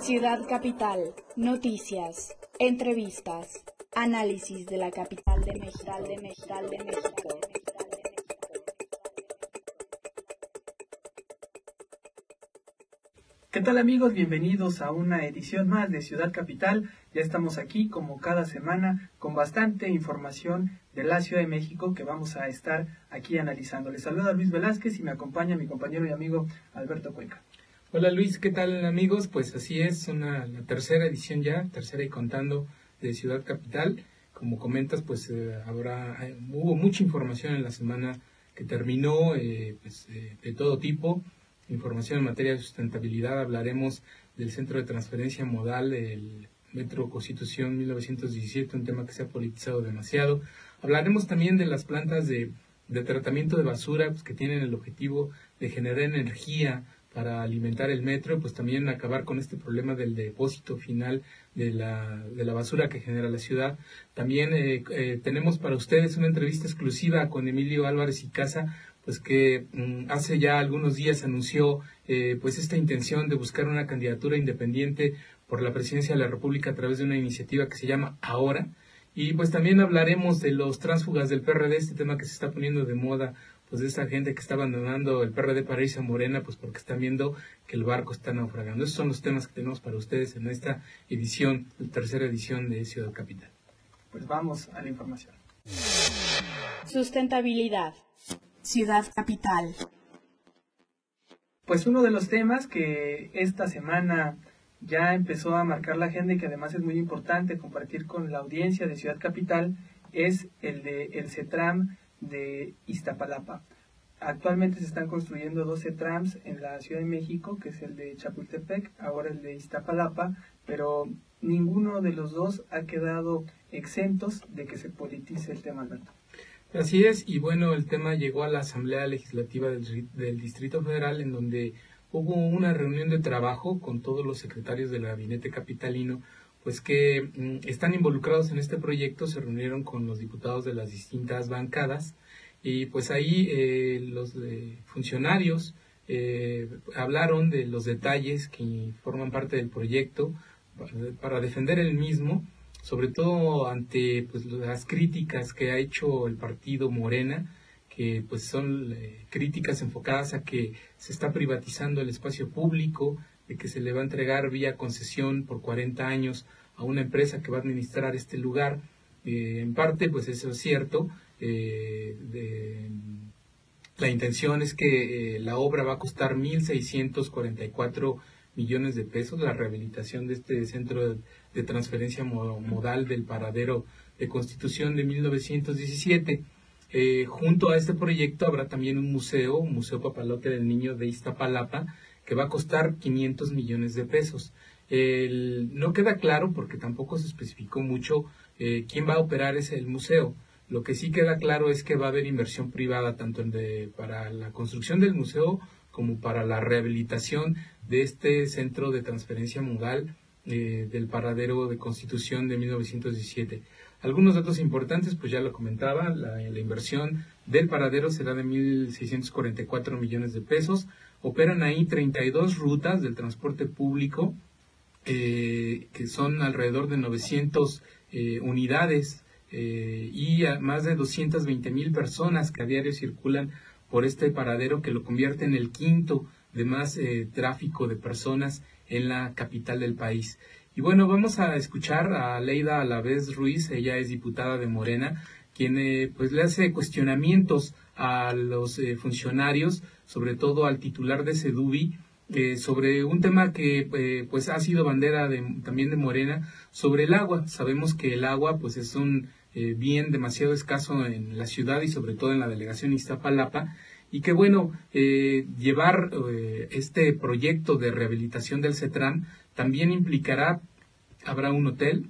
Ciudad Capital, noticias, entrevistas, análisis de la capital de México, de México, de México. ¿Qué tal amigos? Bienvenidos a una edición más de Ciudad Capital. Ya estamos aquí como cada semana con bastante información de la Ciudad de México que vamos a estar aquí analizando. Les saluda Luis Velázquez y me acompaña mi compañero y amigo Alberto Cuenca. Hola Luis, ¿qué tal amigos? Pues así es, una, la tercera edición ya, tercera y contando de Ciudad Capital. Como comentas, pues eh, eh, hubo mucha información en la semana que terminó, eh, pues, de todo tipo información en materia de sustentabilidad. Hablaremos del Centro de Transferencia Modal, el Metro Constitución 1917, un tema que se ha politizado demasiado. Hablaremos también de las plantas de, tratamiento de basura pues, que tienen el objetivo de generar energía para alimentar el metro, pues también acabar con este problema del depósito final de la, de la basura que genera la ciudad. También eh, eh, tenemos para ustedes una entrevista exclusiva con Emilio Álvarez y Casa, pues que mm, hace ya algunos días anunció eh, pues esta intención de buscar una candidatura independiente por la presidencia de la República a través de una iniciativa que se llama Ahora. Y pues también hablaremos de los tránsfugas del PRD, este tema que se está poniendo de moda, pues de esa gente que está abandonando el PRD para irse a Morena, pues porque están viendo que el barco está naufragando. Esos son los temas que tenemos para ustedes en esta edición, la tercera edición de Ciudad Capital. Pues vamos a la información. Sustentabilidad. Ciudad Capital. Pues uno de los temas que esta semana ya empezó a marcar la agenda y que además es muy importante compartir con la audiencia de Ciudad Capital es el de el CETRAM de Iztapalapa. Actualmente se están construyendo dos CETRAMs en la Ciudad de México, que es el de Chapultepec, ahora el de Iztapalapa, pero ninguno de los dos ha quedado exentos de que se politice el tema, Alberto. Así es, y bueno, el tema llegó a la Asamblea Legislativa del, Distrito Federal, en donde hubo una reunión de trabajo con todos los secretarios del gabinete capitalino, pues que mm, están involucrados en este proyecto, se reunieron con los diputados de las distintas bancadas, y pues ahí eh, los funcionarios eh, hablaron de los detalles que forman parte del proyecto para defender el mismo sobre todo ante pues, las críticas que ha hecho el partido Morena, que pues son eh, críticas enfocadas a que se está privatizando el espacio público, de que se le va a entregar vía concesión por 40 años a una empresa que va a administrar este lugar. Eh, en parte, pues eso es cierto. Eh, la intención es que la obra va a costar 1.644 millones de pesos, la rehabilitación de este centro de, transferencia modal del paradero de Constitución de 1917. Eh, junto a este proyecto habrá también un museo, un Museo Papalote del Niño de Iztapalapa, que va a costar 500 millones de pesos. no queda claro, porque tampoco se especificó mucho, eh, quién va a operar ese el museo. Lo que sí queda claro es que va a haber inversión privada tanto para la construcción del museo como para la rehabilitación de este centro de transferencia modal eh, del paradero de Constitución de 1917. Algunos datos importantes, pues ya lo comentaba, la, inversión del paradero será de 1.644 millones de pesos. Operan ahí 32 rutas del transporte público, eh, que son alrededor de 900 eh, unidades y más de 220 mil personas que a diario circulan por este paradero que lo convierte en el quinto de más eh, tráfico de personas en la capital del país. Y bueno, vamos a escuchar a Leida Alavés Ruiz, ella es diputada de Morena, quien eh, pues le hace cuestionamientos a los eh, funcionarios, sobre todo al titular de Sedubi, sobre un tema que pues ha sido bandera de, también de Morena, sobre el agua. Sabemos que el agua pues es un bien demasiado escaso en la ciudad y sobre todo en la delegación Iztapalapa y que bueno, eh, llevar eh, este proyecto de rehabilitación del CETRAN también implicará, habrá un hotel,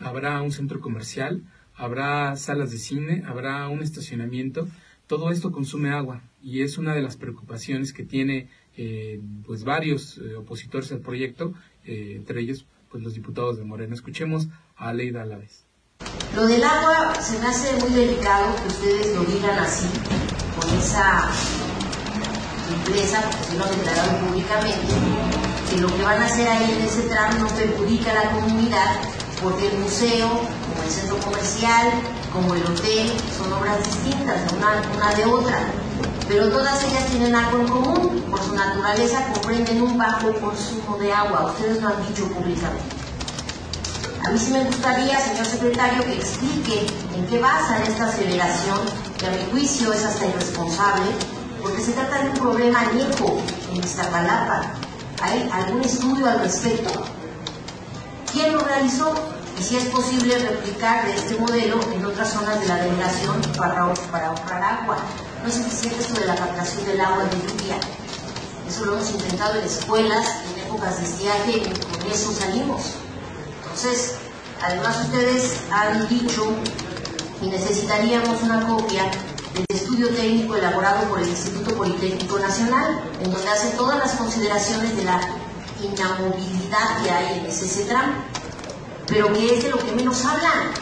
habrá un centro comercial, habrá salas de cine, habrá un estacionamiento, todo esto consume agua y es una de las preocupaciones que tiene eh, pues varios opositores al proyecto, entre ellos pues los diputados de Morena. Escuchemos a Leida Alavés. Lo del agua se me hace muy delicado que ustedes lo digan así, con esa empresa, porque se lo declarado públicamente, que lo que van a hacer ahí en ese tramo no perjudica a la comunidad, porque el museo, el centro comercial, como el hotel, son obras distintas, una, de otra. Pero todas ellas tienen algo en común, por su naturaleza comprenden un bajo consumo de agua. Ustedes lo han dicho públicamente. A mí sí me gustaría, señor secretario, que explique en qué basa esta aceleración, que a mi juicio es hasta irresponsable, porque se trata de un problema añejo en Iztapalapa. ¿Hay algún estudio al respecto? ¿Quién lo realizó? Y si es posible replicar este modelo en otras zonas de la delegación para, para ahorrar agua. No es suficiente esto de la captación del agua de lluvia. Eso lo hemos intentado en escuelas, en épocas de estiaje, y con eso salimos. Entonces, además ustedes han dicho y necesitaríamos una copia del estudio técnico elaborado por el Instituto Politécnico Nacional, en donde hace todas las consideraciones de la inamovilidad que hay en ese tramo, pero que es de lo que menos hablan.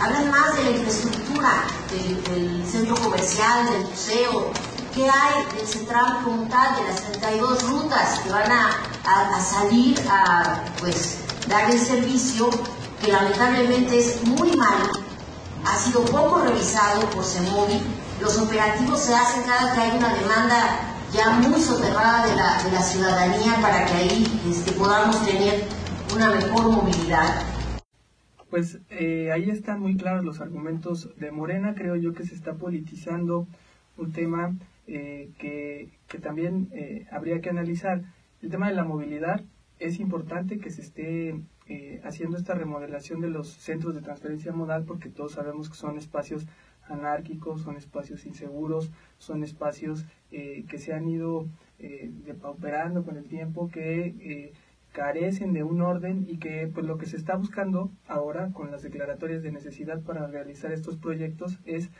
Hablan más de la infraestructura, del, centro comercial, del museo, qué hay del CETRAM como de las 32 rutas que van a, a, a salir a, pues, dar el servicio que lamentablemente es muy malo, ha sido poco revisado por CEMOVI, los operativos se hacen cada que hay una demanda ya muy soterrada de la, de la ciudadanía para que ahí este, podamos tener una mejor movilidad. Pues eh, ahí están muy claros los argumentos de Morena, creo yo que se está politizando un tema eh, que, que, también eh, habría que analizar. El tema de la movilidad es importante que se esté eh, haciendo esta remodelación de los centros de transferencia modal porque todos sabemos que son espacios anárquicos, son espacios inseguros, son espacios que se han ido depauperando con el tiempo, que carecen de un orden y que pues lo que se está buscando ahora con las declaratorias de necesidad para realizar estos proyectos es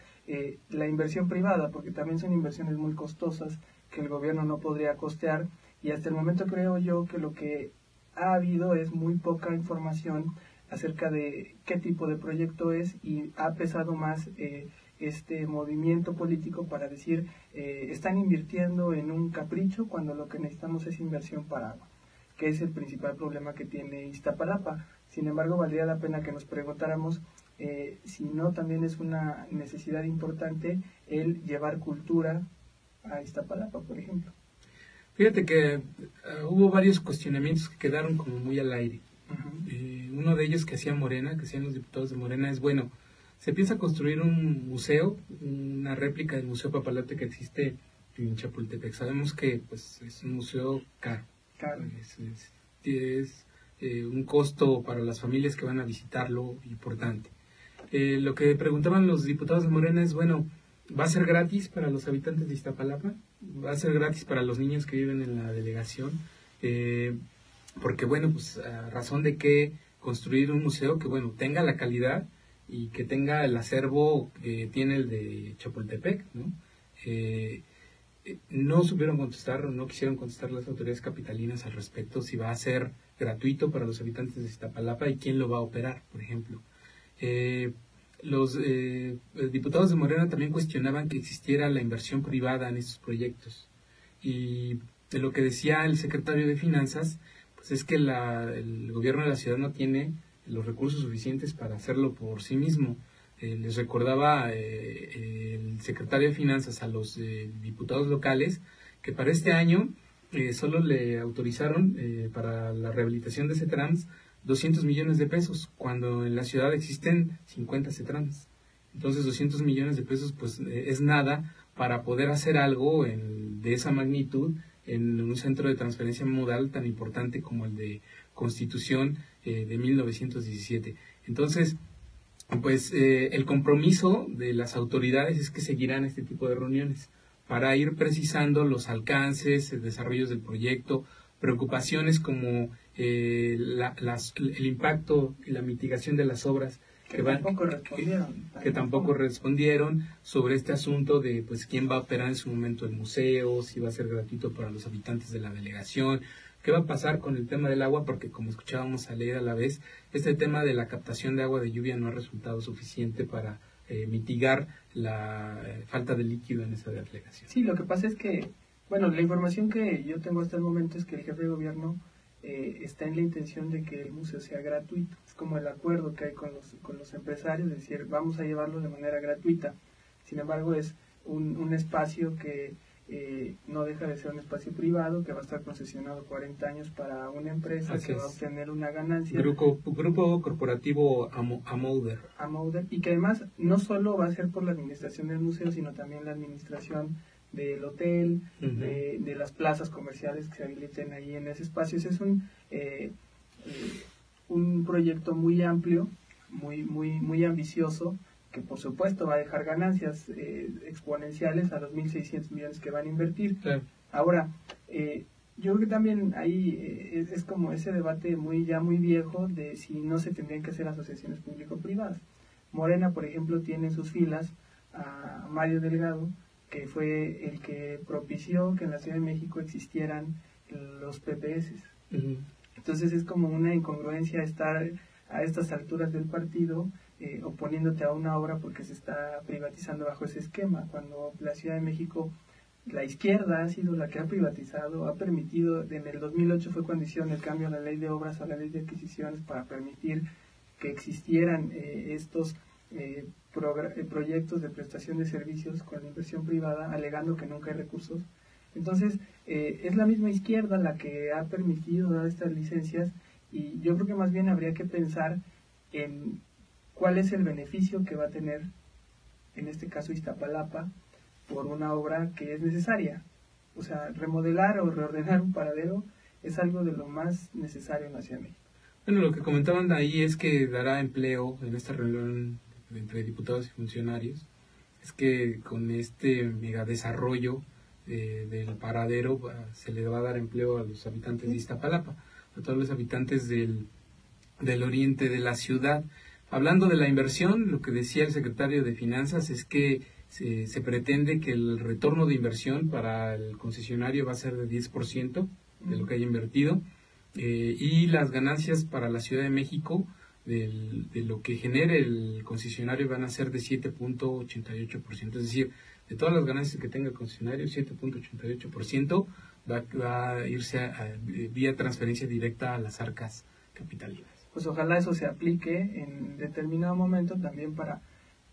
la inversión privada, porque también son inversiones muy costosas que el gobierno no podría costear. Y hasta el momento creo yo que lo que ha habido es muy poca información acerca de qué tipo de proyecto es y ha pesado más eh, este movimiento político para decir eh, están invirtiendo en un capricho cuando lo que necesitamos es inversión para agua, que es el principal problema que tiene Iztapalapa. Sin embargo, valdría la pena que nos preguntáramos eh, si no también es una necesidad importante el llevar cultura a Iztapalapa, por ejemplo. Fíjate que uh, hubo varios cuestionamientos que quedaron como muy al aire. Uh -huh. eh, uno de ellos que hacía Morena, que hacían los diputados de Morena, es bueno, se piensa construir un museo, una réplica del Museo Papalote que existe en Chapultepec. Sabemos que pues es un museo caro. Claro. Es, eh, un costo para las familias que van a visitarlo importante. Eh, lo que preguntaban los diputados de Morena es, bueno, ¿va a ser gratis para los habitantes de Iztapalapa? va a ser gratis para los niños que viven en la delegación, eh, porque bueno, pues a razón de que construir un museo que bueno, tenga la calidad y que tenga el acervo que tiene el de Chapultepec, ¿no? Eh, no supieron contestar, no quisieron contestar las autoridades capitalinas al respecto si va a ser gratuito para los habitantes de Iztapalapa y quién lo va a operar, por ejemplo. Eh, los eh, diputados de Morena también cuestionaban que existiera la inversión privada en estos proyectos. Y de lo que decía el secretario de Finanzas, pues es que la, el gobierno de la ciudad no tiene los recursos suficientes para hacerlo por sí mismo. Eh, les recordaba eh, el secretario de Finanzas a los diputados locales que para este año solo le autorizaron para la rehabilitación de CETRANS 200 millones de pesos, cuando en la ciudad existen 50 CETRANS. Entonces 200 millones de pesos pues es nada para poder hacer algo en, de esa magnitud en un centro de transferencia modal tan importante como el de Constitución eh, de 1917. Entonces, pues eh, el compromiso de las autoridades es que seguirán este tipo de reuniones para ir precisando los alcances, el desarrollo del proyecto, preocupaciones como eh, la, las, el impacto y la mitigación de las obras que, que, van, tampoco respondieron, que, que, tampoco respondieron sobre este asunto de pues quién va a operar en su momento el museo, si va a ser gratuito para los habitantes de la delegación, qué va a pasar con el tema del agua, porque como escuchábamos a leer a la vez, este tema de la captación de agua de lluvia no ha resultado suficiente para eh, mitigar la eh, falta de líquido en esa delegación. Sí, lo que pasa es que, bueno, la información que yo tengo hasta el momento es que el jefe de gobierno eh, está en la intención de que el museo sea gratuito. Es como el acuerdo que hay con los, con los empresarios, es decir, vamos a llevarlo de manera gratuita. Sin embargo, es un espacio que eh, no deja de ser un espacio privado que va a estar concesionado 40 años para una empresa que va a obtener una ganancia. Grupo, grupo corporativo Amouder. Amouder. Y que además no solo va a ser por la administración del museo, sino también la administración del hotel, de, las plazas comerciales que se habiliten ahí en ese espacio. es un, eh, eh, un proyecto muy amplio, muy, muy, muy ambicioso, que por supuesto va a dejar ganancias eh, exponenciales a los 1.600 millones que van a invertir. Ahora, eh, yo creo que también ahí eh, es, como ese debate muy ya muy viejo de si no se tendrían que hacer asociaciones público-privadas. Morena, por ejemplo, tiene en sus filas a Mario Delgado, que fue el que propició que en la Ciudad de México existieran los PPS. Entonces es como una incongruencia estar a estas alturas del partido eh, oponiéndote a una obra porque se está privatizando bajo ese esquema, cuando la Ciudad de México, la izquierda ha sido la que ha privatizado, ha permitido, en el 2008 fue cuando hicieron el cambio a la ley de obras, a la ley de adquisiciones, para permitir que existieran eh, estos eh, proyectos de prestación de servicios con la inversión privada, alegando que nunca hay recursos. Entonces, es la misma izquierda la que ha permitido dar estas licencias y yo creo que más bien habría que pensar en cuál es el beneficio que va a tener, en este caso Iztapalapa, por una obra que es necesaria. O sea, remodelar o reordenar un paradero es algo de lo más necesario en la Ciudad de México. Bueno, lo que comentaban ahí es que dará empleo en esta reunión entre diputados y funcionarios. Es que con este mega desarrollo eh, del paradero se le va a dar empleo a los habitantes de Iztapalapa a todos los habitantes del, del oriente de la ciudad. Hablando de la inversión, lo que decía el secretario de Finanzas es que se, pretende que el retorno de inversión para el concesionario va a ser de 10% de lo que haya invertido eh, y las ganancias para la Ciudad de México de lo que genere el concesionario van a ser de 7.88%, es decir, de todas las ganancias que tenga el concesionario, 7.88% va, a irse a, vía transferencia directa a las arcas capitalinas. Pues ojalá eso se aplique en determinado momento también para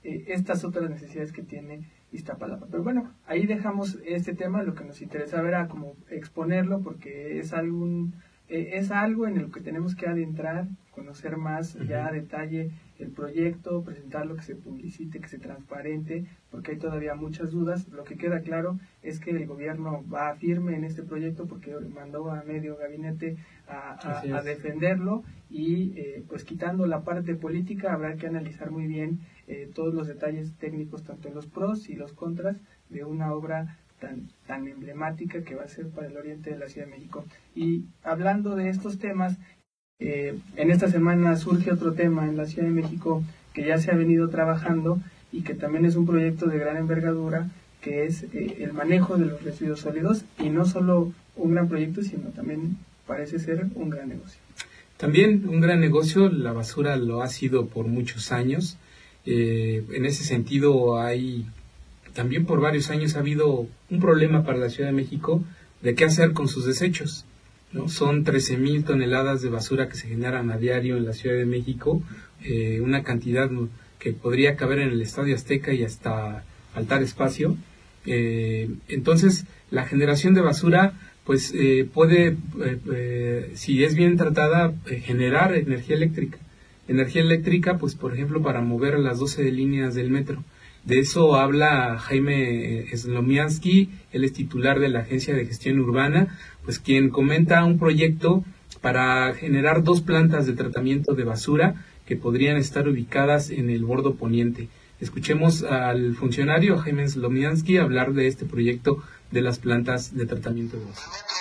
eh, estas otras necesidades que tiene Iztapalapa. Pero bueno, ahí dejamos este tema, lo que nos interesaba era como exponerlo porque es algún eh, es algo en el que tenemos que adentrar, conocer más ya a detalle el proyecto, presentarlo, que se publicite, que se transparente, porque hay todavía muchas dudas. Lo que queda claro es que el gobierno va firme en este proyecto porque mandó a medio gabinete a, defenderlo y eh, pues quitando la parte política habrá que analizar muy bien eh, todos los detalles técnicos, tanto los pros y los contras de una obra tan, tan emblemática que va a ser para el oriente de la Ciudad de México. Y hablando de estos temas, eh, en esta semana surge otro tema en la Ciudad de México que ya se ha venido trabajando y que también es un proyecto de gran envergadura, que es eh, el manejo de los residuos sólidos y no solo un gran proyecto, sino también parece ser un gran negocio. También un gran negocio, la basura lo ha sido por muchos años. Eh, en ese sentido hay, también por varios años ha habido un problema para la Ciudad de México de qué hacer con sus desechos. ¿No? Son 13.000 toneladas de basura que se generan a diario en la Ciudad de México, eh, una cantidad que podría caber en el Estadio Azteca y hasta faltar espacio. Eh, entonces, la generación de basura, pues eh, puede, si es bien tratada, generar energía eléctrica. Energía eléctrica, pues por ejemplo, para mover las 12 líneas del metro. De eso habla Jaime Slomiansky, él es titular de la Agencia de Gestión Urbana, pues quien comenta un proyecto para generar dos plantas de tratamiento de basura que podrían estar ubicadas en el bordo poniente. Escuchemos al funcionario Jaime Slomiansky hablar de este proyecto de las plantas de tratamiento de basura.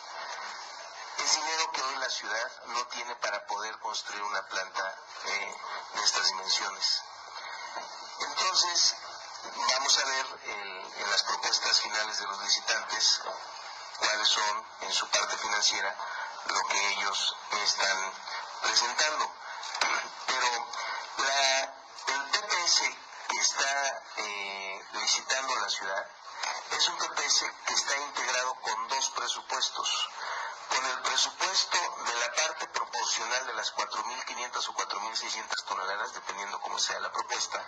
Es dinero que hoy la ciudad no tiene para poder construir una planta eh, de estas dimensiones. Entonces, vamos a ver en las propuestas finales de los licitantes cuáles son en su parte financiera lo que ellos están presentando. Pero el TPS que está eh, licitando la ciudad es un TPS que está integrado con dos presupuestos. Con el presupuesto de la parte proporcional de las 4.500 o 4.600 toneladas, dependiendo cómo sea la propuesta,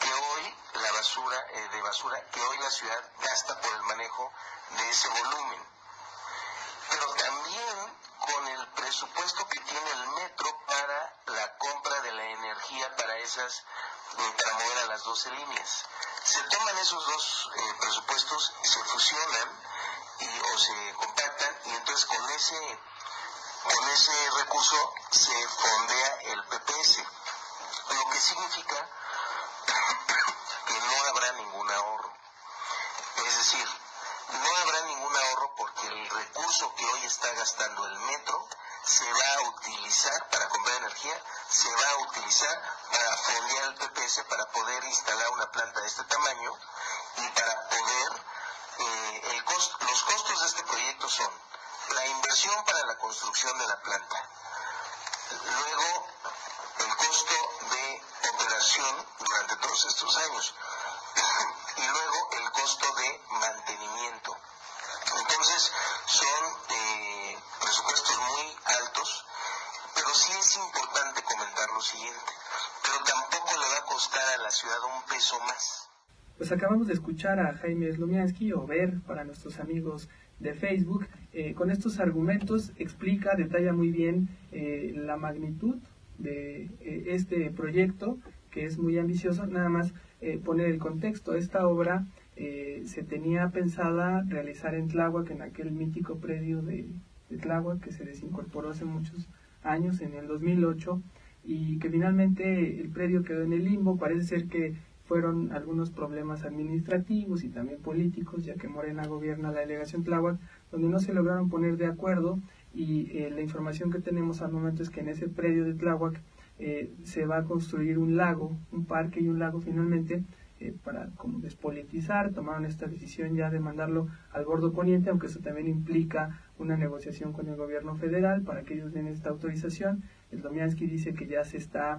que hoy la basura eh, de basura que hoy la ciudad gasta por el manejo de ese volumen. Pero también con el presupuesto que tiene el metro para la compra de la energía para esas eh, para mover a las 12 líneas. Se toman esos dos eh, presupuestos, se fusionan y, o se compactan y entonces con ese con ese recurso se fondea el PPS, lo que significa que no habrá ningún ahorro. Es decir, no habrá ningún ahorro porque el recurso que hoy está gastando el metro se va a utilizar para comprar energía, se va a utilizar para fondear el PPS para poder instalar una planta de este tamaño y para poder, eh, el los costos de este proyecto son la inversión para la construcción de la planta, luego el costo de operación durante todos estos años y luego el costo de mantenimiento. Entonces son eh, presupuestos muy altos, pero sí es importante comentar lo siguiente, pero tampoco le va a costar a la ciudad un peso más. Pues acabamos de escuchar a Jaime Slomiansky, o ver para nuestros amigos de Facebook. Eh, con estos argumentos explica, detalla muy bien eh, la magnitud de este proyecto, que es muy ambicioso. Nada más poner el contexto. Esta obra eh, se tenía pensada realizar en Tláhuac, en aquel mítico predio de, de Tláhuac que se desincorporó hace muchos años, en el 2008, y que finalmente el predio quedó en el limbo. Parece ser que fueron algunos problemas administrativos y también políticos, ya que Morena gobierna la delegación Tláhuac, donde no se lograron poner de acuerdo y eh, la información que tenemos al momento es que en ese predio de Tláhuac eh, se va a construir un lago, un parque y un lago finalmente, eh, para como despolitizar, tomaron esta decisión ya de mandarlo al bordo poniente, aunque eso también implica una negociación con el gobierno federal para que ellos den esta autorización. El Domiansky dice que ya se está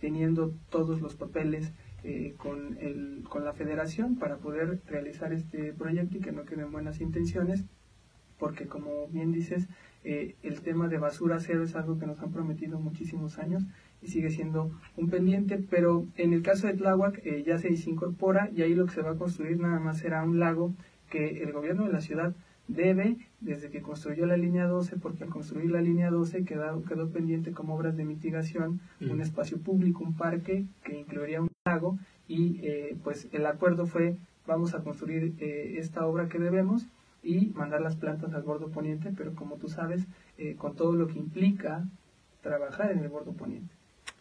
teniendo todos los papeles eh, con, el, con la federación para poder realizar este proyecto y que no queden buenas intenciones, porque como bien dices, el tema de basura cero es algo que nos han prometido muchísimos años y sigue siendo un pendiente, pero en el caso de Tláhuac eh, ya se incorpora y ahí lo que se va a construir nada más será un lago que el gobierno de la ciudad debe, desde que construyó la línea 12, porque al construir la línea 12 quedó, quedó pendiente como obras de mitigación, un espacio público, un parque que incluiría un lago y eh, pues el acuerdo fue vamos a construir eh, esta obra que debemos y mandar las plantas al bordo poniente, pero como tú sabes, con todo lo que implica trabajar en el bordo poniente.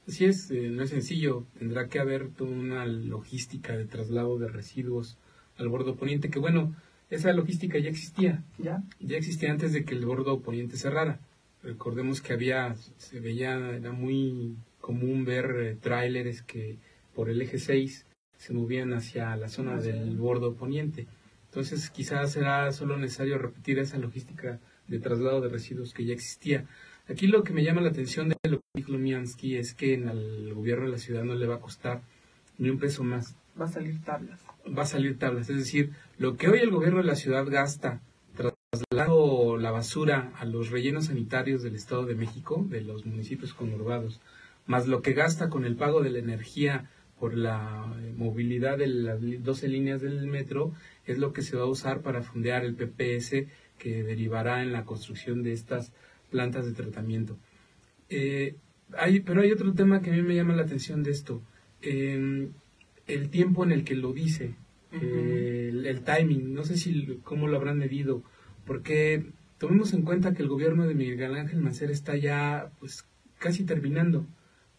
Así es, eh, no es sencillo. Tendrá que haber toda una logística de traslado de residuos al bordo poniente, que bueno, esa logística ya existía. Ya. Ya existía antes de que el bordo poniente cerrara. Recordemos que había, se veía, era muy común ver eh, tráileres que por el eje 6 se movían hacia la zona ah, del bordo poniente. Entonces quizás será solo necesario repetir esa logística de traslado de residuos que ya existía. Aquí lo que me llama la atención de lo que dijo Lumiansky es que en el gobierno de la ciudad no le va a costar ni un peso más. Va a salir tablas. Va a salir tablas. Es decir, lo que hoy el gobierno de la ciudad gasta trasladando la basura a los rellenos sanitarios del Estado de México, de los municipios conurbados, más lo que gasta con el pago de la energía por la eh, movilidad de las 12 líneas del metro, es lo que se va a usar para fondear el PPS que derivará en la construcción de estas plantas de tratamiento. Eh, hay, pero hay otro tema que a mí me llama la atención de esto. Em, el tiempo en el que lo dice, el, timing, no sé si cómo lo habrán medido, porque tomemos en cuenta que el gobierno de Miguel Ángel Mancera está ya pues casi terminando.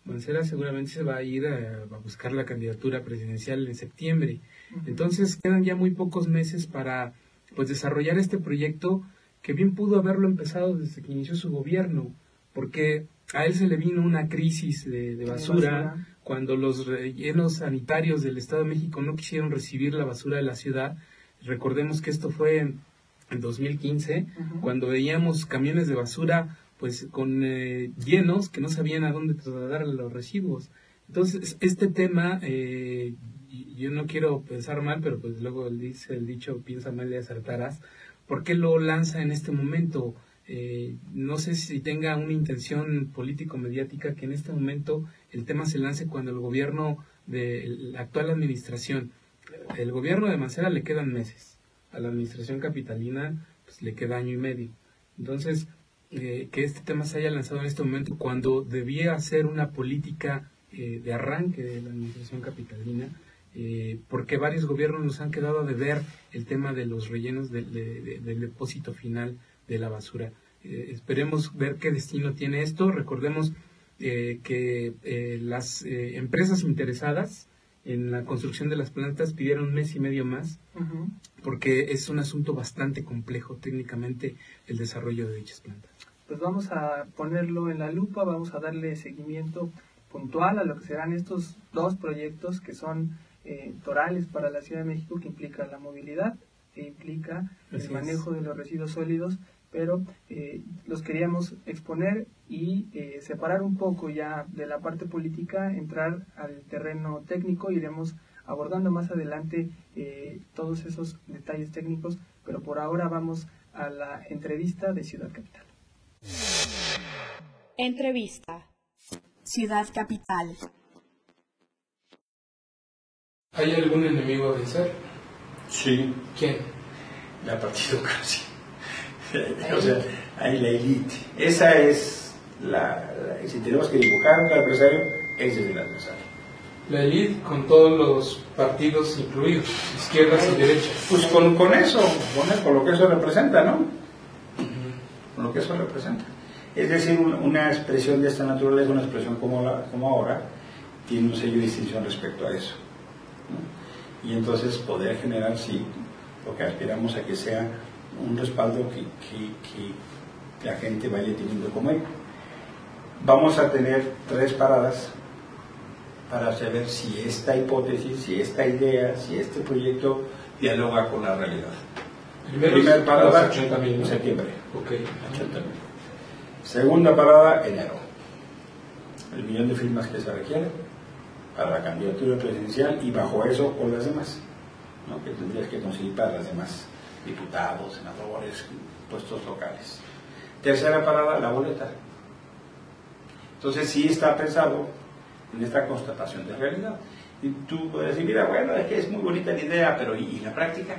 Mancera seguramente se va a ir a, buscar la candidatura presidencial en septiembre. Entonces quedan ya muy pocos meses para pues desarrollar este proyecto que bien pudo haberlo empezado desde que inició su gobierno, porque a él se le vino una crisis de, basura, cuando los rellenos sanitarios del Estado de México no quisieron recibir la basura de la ciudad. Recordemos que esto fue en, 2015, cuando veíamos camiones de basura pues con eh, llenos que no sabían a dónde trasladar los residuos. Entonces, este tema, eh, yo no quiero pensar mal, pero pues luego dice el dicho, piensa mal y acertarás. ¿Por qué lo lanza en este momento? Eh, no sé si tenga una intención político-mediática que en este momento el tema se lance cuando el gobierno de la actual administración, el gobierno de Mancera le quedan meses, a la administración capitalina pues le queda año y medio. Entonces, eh, que este tema se haya lanzado en este momento cuando debía ser una política eh, de arranque de la administración capitalina, eh, porque varios gobiernos nos han quedado a deber el tema de los rellenos del depósito final de la basura. esperemos ver qué destino tiene esto. Recordemos que las empresas interesadas en la construcción de las plantas pidieron un mes y medio más, porque es un asunto bastante complejo técnicamente el desarrollo de dichas plantas. Pues vamos a ponerlo en la lupa, vamos a darle seguimiento puntual a lo que serán estos dos proyectos que son eh, torales para la Ciudad de México, que implica la movilidad, que implica el manejo de los residuos sólidos, pero eh, los queríamos exponer y eh, separar un poco ya de la parte política, entrar al terreno técnico, iremos abordando más adelante eh, todos esos detalles técnicos, pero por ahora vamos a la entrevista de Ciudad Capital. Entrevista. Ciudad Capital. ¿Hay algún enemigo a vencer? Sí. ¿Quién? La partidocracia. o sea, hay la élite. Esa es la, Si tenemos que dibujar un adversario, ese es el adversario. La élite con todos los partidos incluidos, izquierdas y derechas. Pues con, con eso, con, lo que eso representa, ¿no? Con lo que eso representa. Es decir, una expresión de esta naturaleza, una expresión como, la, como ahora, tiene un sello de distinción respecto a eso. Y entonces poder generar, sí, lo que aspiramos a que sea un respaldo que, la gente vaya teniendo como él. Vamos a tener tres paradas para saber si esta hipótesis, si esta idea, si este proyecto dialoga con la realidad. Primero Primera parada, 80 mil, septiembre. Okay. Segunda parada, enero. El millón de firmas que se requiere para la candidatura presidencial y bajo eso con las demás, ¿no? que tendrías que conseguir para las demás diputados, senadores, puestos locales. Tercera parada, la boleta. Entonces sí está pensado en esta constatación de realidad. Y tú puedes decir, mira, bueno, es que es muy bonita la idea, pero ¿y, la práctica?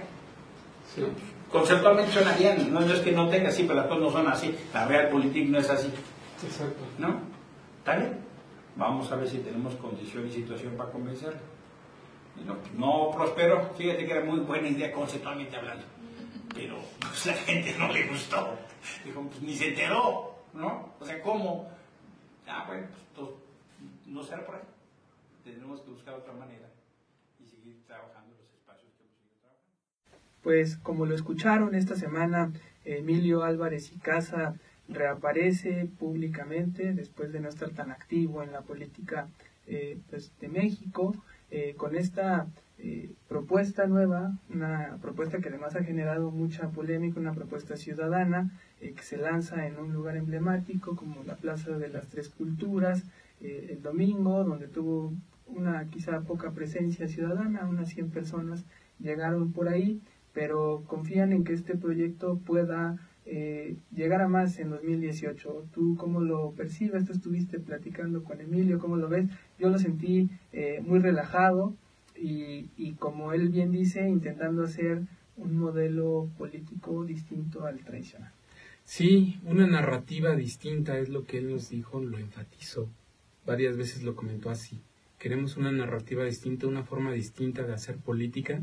Conceptualmente suena bien, no, es que no tenga así, pero las cosas no son así. La real política no es así. Exacto. ¿No? ¿Está bien? Vamos a ver si tenemos condición y situación para convencerlo. No, no prosperó, fíjate que era muy buena idea conceptualmente hablando pero pues la gente no le gustó. Dijo, pues ni se enteró, ¿no? O sea, ¿cómo? Pues como lo escucharon esta semana, Emilio Álvarez y Casa reaparece públicamente después de no estar tan activo en la política eh, pues, de México, eh, con esta eh, propuesta nueva, una propuesta que además ha generado mucha polémica, una propuesta ciudadana eh, que se lanza en un lugar emblemático como la Plaza de las Tres Culturas eh, el domingo, donde tuvo una quizá poca presencia ciudadana, unas 100 personas llegaron por ahí, pero confían en que este proyecto pueda llegar a más en 2018. ¿Tú cómo lo percibes? Tú estuviste platicando con Emilio, ¿cómo lo ves? Yo lo sentí muy relajado, y, como él bien dice, intentando hacer un modelo político distinto al tradicional. Sí, una narrativa distinta es lo que él nos dijo, lo enfatizó. Varias veces lo comentó así. Queremos una narrativa distinta, una forma distinta de hacer política,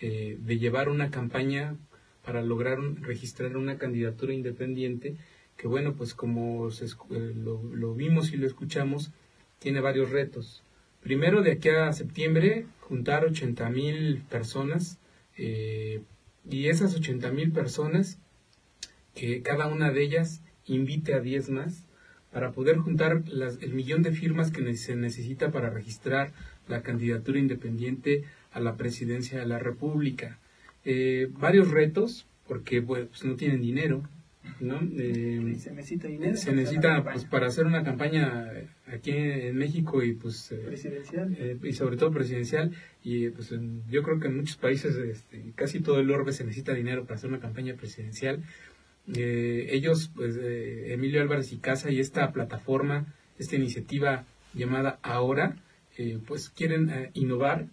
eh, de llevar una campaña para lograr registrar una candidatura independiente que bueno, pues como eh, lo, vimos y lo escuchamos, tiene varios retos. Primero, de aquí a septiembre, juntar 80 mil personas eh, y esas 80 mil personas, que cada una de ellas invite a 10 más para poder juntar el millón de firmas que se necesita para registrar la candidatura independiente a la presidencia de la República. Eh, varios retos, porque pues, no tienen dinero, ¿no? Eh, se necesita dinero. Se necesita pues, para hacer una campaña aquí en México y pues eh, presidencial y sobre todo presidencial y pues yo creo que en muchos países este, casi todo el orbe se necesita dinero para hacer una campaña presidencial. Ellos, pues Emilio Álvarez y Casa y esta plataforma, esta iniciativa llamada Ahora, pues quieren innovar,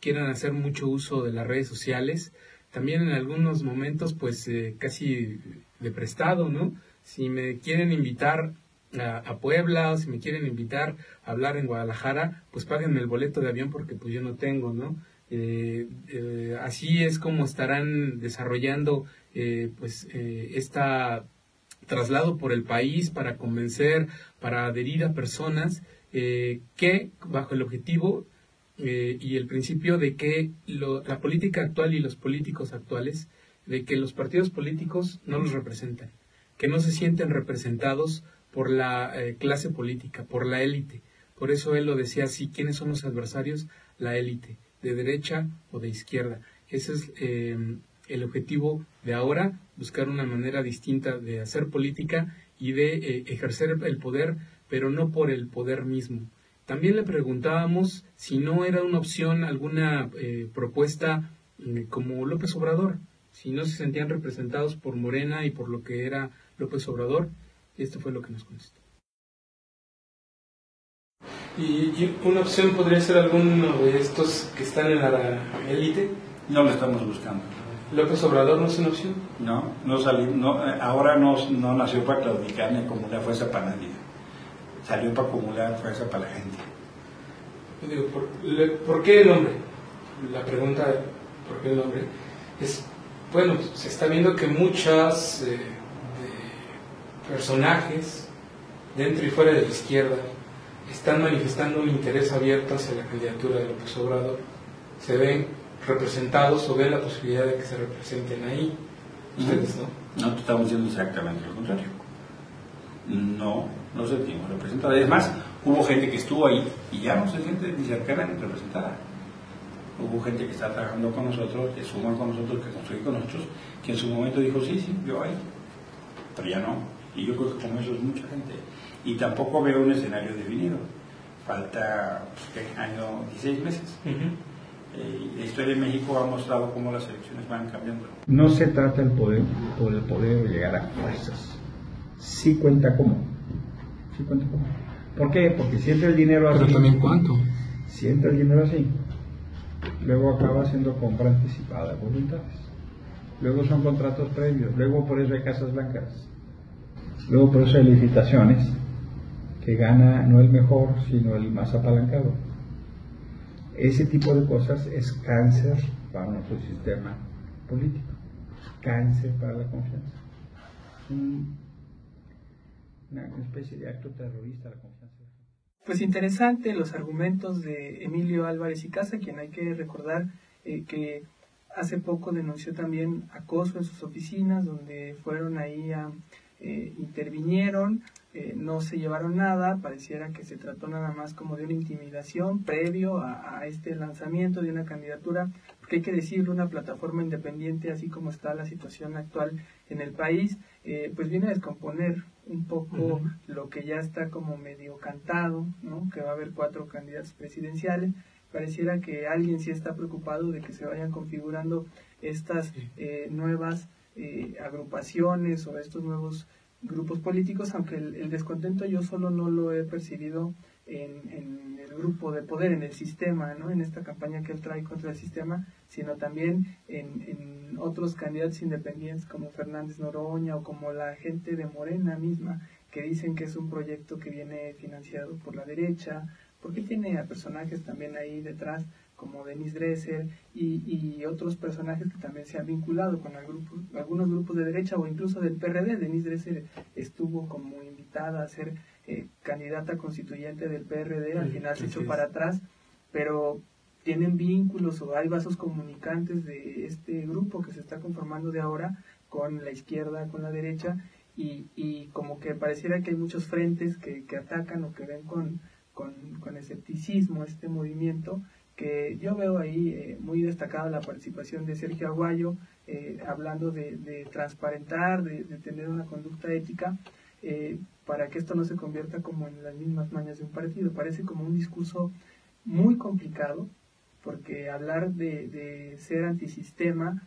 quieren hacer mucho uso de las redes sociales también en algunos momentos pues eh, casi de prestado, ¿no? Si me quieren invitar a, Puebla o si me quieren invitar a hablar en Guadalajara, pues páguenme el boleto de avión porque pues yo no tengo, ¿no? Eh, eh, así es como estarán desarrollando pues esta traslado por el país para convencer, para adherir a personas que bajo el objetivo eh, y el principio de que la política actual y los políticos actuales, de que los partidos políticos no los representan, que no se sienten representados por la eh, clase política, por la élite. Por eso él lo decía así, ¿quiénes son los adversarios? La élite, de derecha o de izquierda. Ese es eh, el objetivo de ahora, buscar una manera distinta de hacer política y de ejercer el poder, pero no por el poder mismo, también le preguntábamos si no era una opción alguna eh, propuesta eh, como López Obrador, si no se sentían representados por Morena y por lo que era López Obrador. Esto fue lo que nos contestó. ¿Y, una opción podría ser alguno de estos que están en la élite? No lo estamos buscando. ¿López Obrador no es una opción? No, no, no eh, ahora no, no nació para claudicar ni una fuerza para nadie salió para acumular fuerza para la gente. Digo, ¿por, qué el hombre? La pregunta, ¿por qué el hombre? Es, bueno, se está viendo que muchas eh, personajes dentro y fuera de la izquierda están manifestando un interés abierto hacia la candidatura de López Obrador. Se ven representados o ven la posibilidad de que se representen ahí. Ustedes no. No, te estamos diciendo exactamente lo contrario. No, no se sentimos representados. Es más, hubo gente que estuvo ahí y ya no se siente ni cercana ni representada. Hubo gente que está trabajando con nosotros, que suma con nosotros, que construye con nosotros, que en su momento dijo, sí, sí, yo ahí, pero ya no. Y yo creo que como eso es mucha gente. Y tampoco veo un escenario definido. Falta, pues, año, 16 meses. Eh, la historia de México ha mostrado cómo las elecciones van cambiando. No se trata el poder, por el poder llegar a fuerzas. Sí cuenta como ¿Por qué? Porque siempre el dinero así. Pero también cuánto. Siempre el dinero así. Luego acaba siendo compra anticipada, voluntades. Luego son contratos previos. Luego por eso hay casas blancas. Luego por eso hay licitaciones que gana no el mejor, sino el más apalancado. Ese tipo de cosas es cáncer para nuestro sistema político, cáncer para la confianza una, especie de acto terrorista la confianza. Pues interesante los argumentos de Emilio Álvarez y Casa, quien hay que recordar eh, que hace poco denunció también acoso en sus oficinas, donde fueron ahí a eh, intervinieron, eh, no se llevaron nada, pareciera que se trató nada más como de una intimidación previo a, a, este lanzamiento de una candidatura, porque hay que decirlo, una plataforma independiente, así como está la situación actual en el país, eh, pues viene a descomponer un poco lo que ya está como medio cantado, ¿no? que va a haber cuatro candidatos presidenciales. Pareciera que alguien sí está preocupado de que se vayan configurando estas eh, nuevas eh, agrupaciones o estos nuevos grupos políticos, aunque el, descontento yo solo no lo he percibido en, en, el grupo de poder, en el sistema, ¿no? en esta campaña que él trae contra el sistema, sino también en, en otros candidatos independientes como Fernández Noroña o como la gente de Morena misma, que dicen que es un proyecto que viene financiado por la derecha, porque tiene a personajes también ahí detrás como Denis Dresser y, y, otros personajes que también se han vinculado con algunos grupos de derecha o incluso del PRD. Denis Dresser estuvo como invitada a ser eh, candidata constituyente del PRD, al final se echó para atrás, pero tienen vínculos o hay vasos comunicantes de este grupo que se está conformando de ahora con la izquierda, con la derecha, y, y como que pareciera que hay muchos frentes que, que atacan o que ven con, con, con escepticismo este movimiento, que yo veo ahí eh, muy destacada la participación de Sergio Aguayo, eh, hablando de, transparentar, de, tener una conducta ética, eh, para que esto no se convierta como en las mismas mañas de un partido. Parece como un discurso muy complicado, porque hablar de, ser antisistema,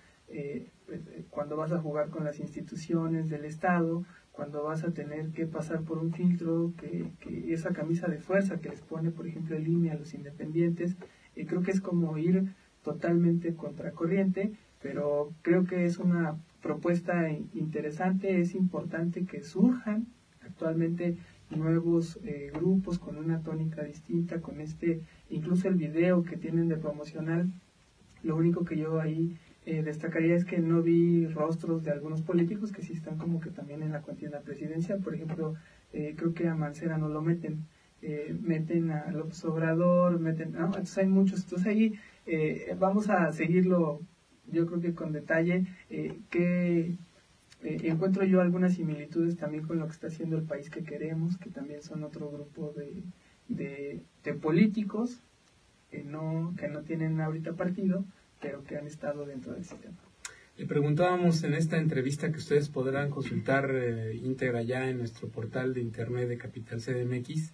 pues, cuando vas a jugar con las instituciones del Estado, cuando vas a tener que pasar por un filtro, que, esa camisa de fuerza que les pone, por ejemplo, el INE a los independientes, y creo que es como ir totalmente contracorriente, pero creo que es una propuesta interesante, es importante que surjan actualmente nuevos eh, grupos con una tónica distinta, con este, incluso el video que tienen de promocional, lo único que yo ahí eh, destacaría es que no vi rostros de algunos políticos que sí están como que también en la contienda presidencial, por ejemplo, eh, creo que a Mancera no lo meten, eh, meten a López Obrador, meten, ¿no? entonces hay muchos, entonces ahí eh, vamos a seguirlo, yo creo que con detalle, eh, que eh, encuentro yo algunas similitudes también con lo que está haciendo el país que queremos, que también son otro grupo de, de, políticos que no, que no tienen ahorita partido, pero que han estado dentro del sistema. Le preguntábamos en esta entrevista que ustedes podrán consultar eh, íntegra ya en nuestro portal de internet de Capital CDMX,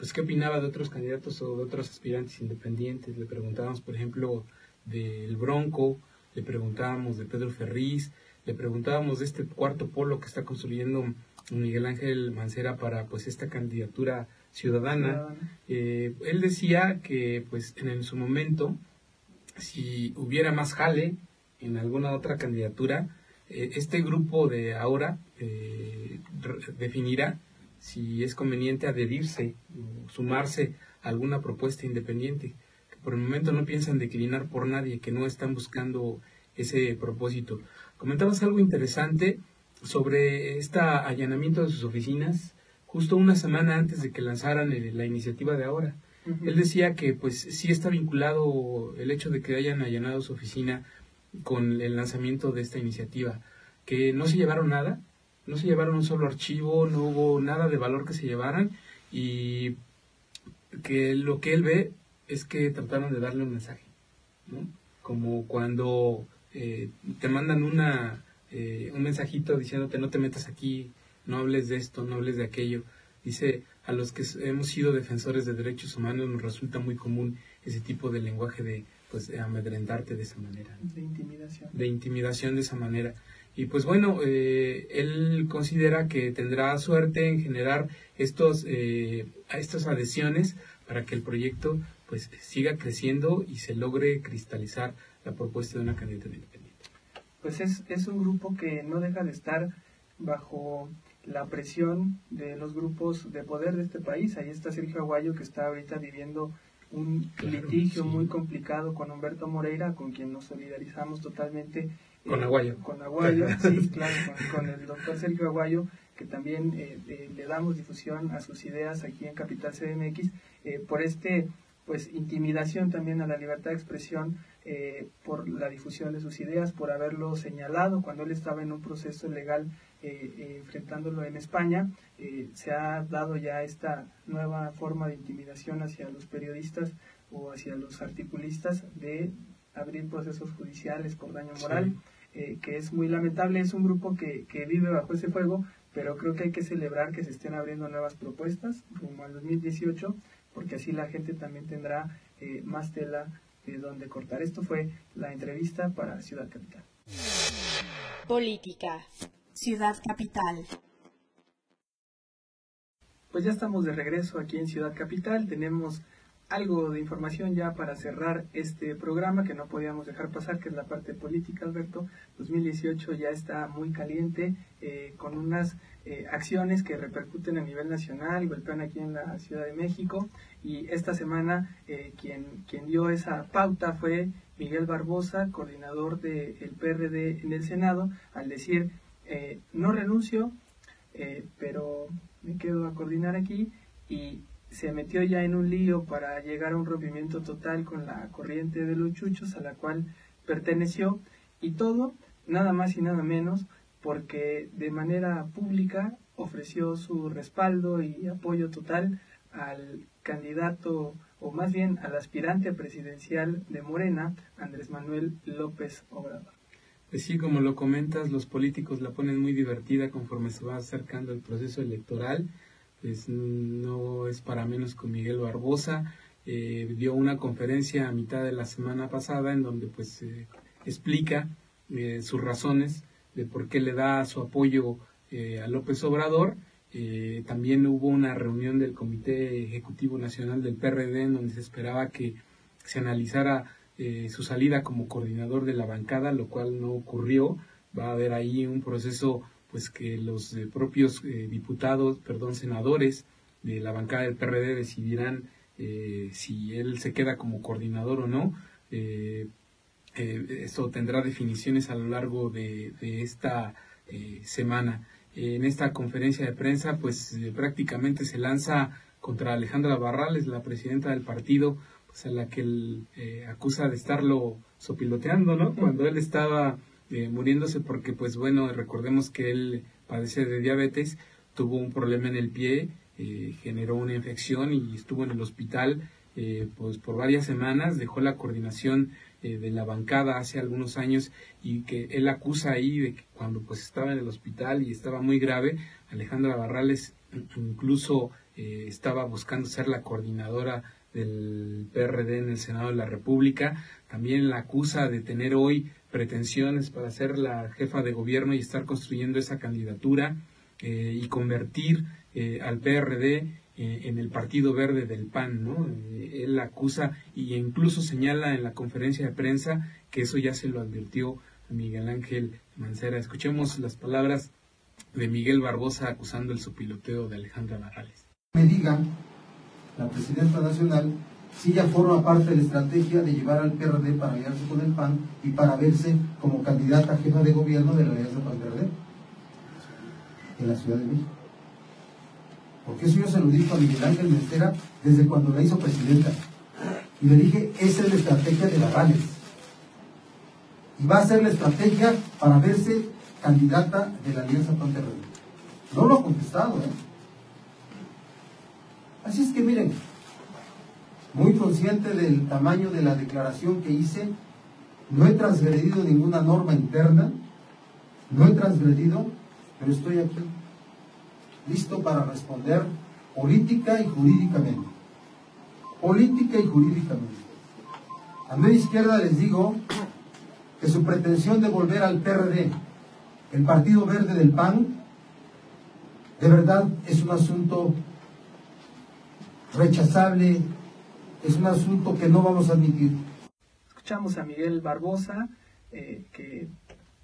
pues qué opinaba de otros candidatos o de otros aspirantes independientes. Le preguntábamos, por ejemplo, del Bronco, le preguntábamos de Pedro Ferriz, le preguntábamos de este cuarto polo que está construyendo Miguel Ángel Mancera para pues esta candidatura ciudadana. Eh, él decía que pues en, su momento, si hubiera más jale en alguna otra candidatura, eh, este grupo de ahora eh, definirá si es conveniente adherirse o sumarse a alguna propuesta independiente, que por el momento no piensan declinar por nadie, que no están buscando ese propósito. Comentabas algo interesante sobre este allanamiento de sus oficinas justo una semana antes de que lanzaran la iniciativa de ahora. Él decía que pues sí está vinculado el hecho de que hayan allanado su oficina con el lanzamiento de esta iniciativa, que no se llevaron nada, no se llevaron un solo archivo, no hubo nada de valor que se llevaran y que lo que él ve es que trataron de darle un mensaje, ¿no? Como cuando eh, te mandan una, eh, un mensajito diciéndote no te metas aquí, no hables de esto, no hables de aquello. Dice, a los que hemos sido defensores de derechos humanos nos resulta muy común ese tipo de lenguaje de pues amedrentarte de esa manera. De intimidación. De intimidación de esa manera. Y pues bueno, eh, él considera que tendrá suerte en generar estos, eh, estas adhesiones para que el proyecto pues siga creciendo y se logre cristalizar la propuesta de una candidata independiente. Pues es, es un grupo que no deja de estar bajo la presión de los grupos de poder de este país. Ahí está Sergio Aguayo que está ahorita viviendo un litigio muy complicado con Humberto Moreira, con quien nos solidarizamos totalmente con Aguayo. Con Aguayo, sí, claro, con, el doctor Sergio Aguayo, que también eh, eh, le damos difusión a sus ideas aquí en Capital CDMX, eh, por este, pues, intimidación también a la libertad de expresión, por la difusión de sus ideas, por haberlo señalado cuando él estaba en un proceso legal enfrentándolo en España, se ha dado ya esta nueva forma de intimidación hacia los periodistas o hacia los articulistas de abrir procesos judiciales por daño moral, eh, que es muy lamentable. Es un grupo que, que vive bajo ese fuego, pero creo que hay que celebrar que se estén abriendo nuevas propuestas como al 2018, porque así la gente también tendrá eh, más tela de donde cortar. Esto fue la entrevista para Ciudad Capital. Política. Ciudad Capital. Pues ya estamos de regreso aquí en Ciudad Capital. Tenemos algo de información ya para cerrar este programa que no podíamos dejar pasar, que es la parte política, Alberto. 2018 ya está muy caliente, eh, con unas eh, acciones que repercuten a nivel nacional, golpean aquí en la Ciudad de México. Y esta semana eh, quien, quien dio esa pauta fue Miguel Barbosa, coordinador del PRD en el Senado, al decir, no renuncio, pero me quedo a coordinar aquí y se metió ya en un lío para llegar a un rompimiento total con la corriente de los chuchos a la cual perteneció y todo nada más y nada menos porque de manera pública ofreció su respaldo y apoyo total al candidato o más bien al aspirante presidencial de Morena, Andrés Manuel López Obrador. Pues sí, como lo comentas, los políticos la ponen muy divertida conforme se va acercando el proceso electoral no es para menos con Miguel Barbosa. Eh, dio una conferencia a mitad de la semana pasada en donde pues explica eh, sus razones de por qué le da su apoyo eh, a López Obrador. también hubo una reunión del Comité Ejecutivo Nacional del PRD en donde se esperaba que se analizara su salida como coordinador de la bancada, lo cual no ocurrió. Va a haber ahí un proceso pues que los eh, propios eh, diputados, perdón, senadores de la bancada del PRD decidirán eh, si él se queda como coordinador o no. esto tendrá definiciones a lo largo de, esta semana. En esta conferencia de prensa, pues prácticamente se lanza contra Alejandra Barrales, la presidenta del partido, pues a la que él acusa de estarlo sopiloteando, ¿no? Cuando él estaba eh, muriéndose porque, pues bueno, recordemos que él padece de diabetes, tuvo un problema en el pie, eh, generó una infección y estuvo en el hospital eh, pues por varias semanas, dejó la coordinación de la bancada hace algunos años y que él acusa ahí de que cuando pues estaba en el hospital y estaba muy grave, Alejandra Barrales incluso estaba buscando ser la coordinadora del PRD en el Senado de la República, también la acusa de tener hoy pretensiones para ser la jefa de gobierno y estar construyendo esa candidatura eh, y convertir eh, al PRD eh, en el Partido Verde del PAN, ¿no? él acusa y incluso señala en la conferencia de prensa que eso ya se lo advirtió Miguel Ángel Mancera. Escuchemos las palabras de Miguel Barbosa acusando el supiloteo de Alejandra Barrales. Me digan, la presidenta nacional, si ella forma parte de la estrategia de llevar al PRD para aliarse con el PAN y para verse como candidata jefa de gobierno de la Alianza PAN-PRD en la Ciudad de México. Porque eso yo se lo dijo a Miguel Ángel Mestera desde cuando la hizo presidenta. Y le dije, esa es la estrategia de Barrales. Y va a ser la estrategia para verse candidata de la Alianza PAN-PRD. No lo ha contestado, ¿eh? Así es que miren, muy consciente del tamaño de la declaración que hice, no he transgredido ninguna norma interna, no he transgredido, pero estoy aquí, listo para responder política y jurídicamente. Política y jurídicamente. A mi izquierda les digo que su pretensión de volver al PRD, el Partido Verde del PAN, de verdad es un asunto rechazable es un asunto que no vamos a admitir. Escuchamos a Miguel Barbosa, eh, que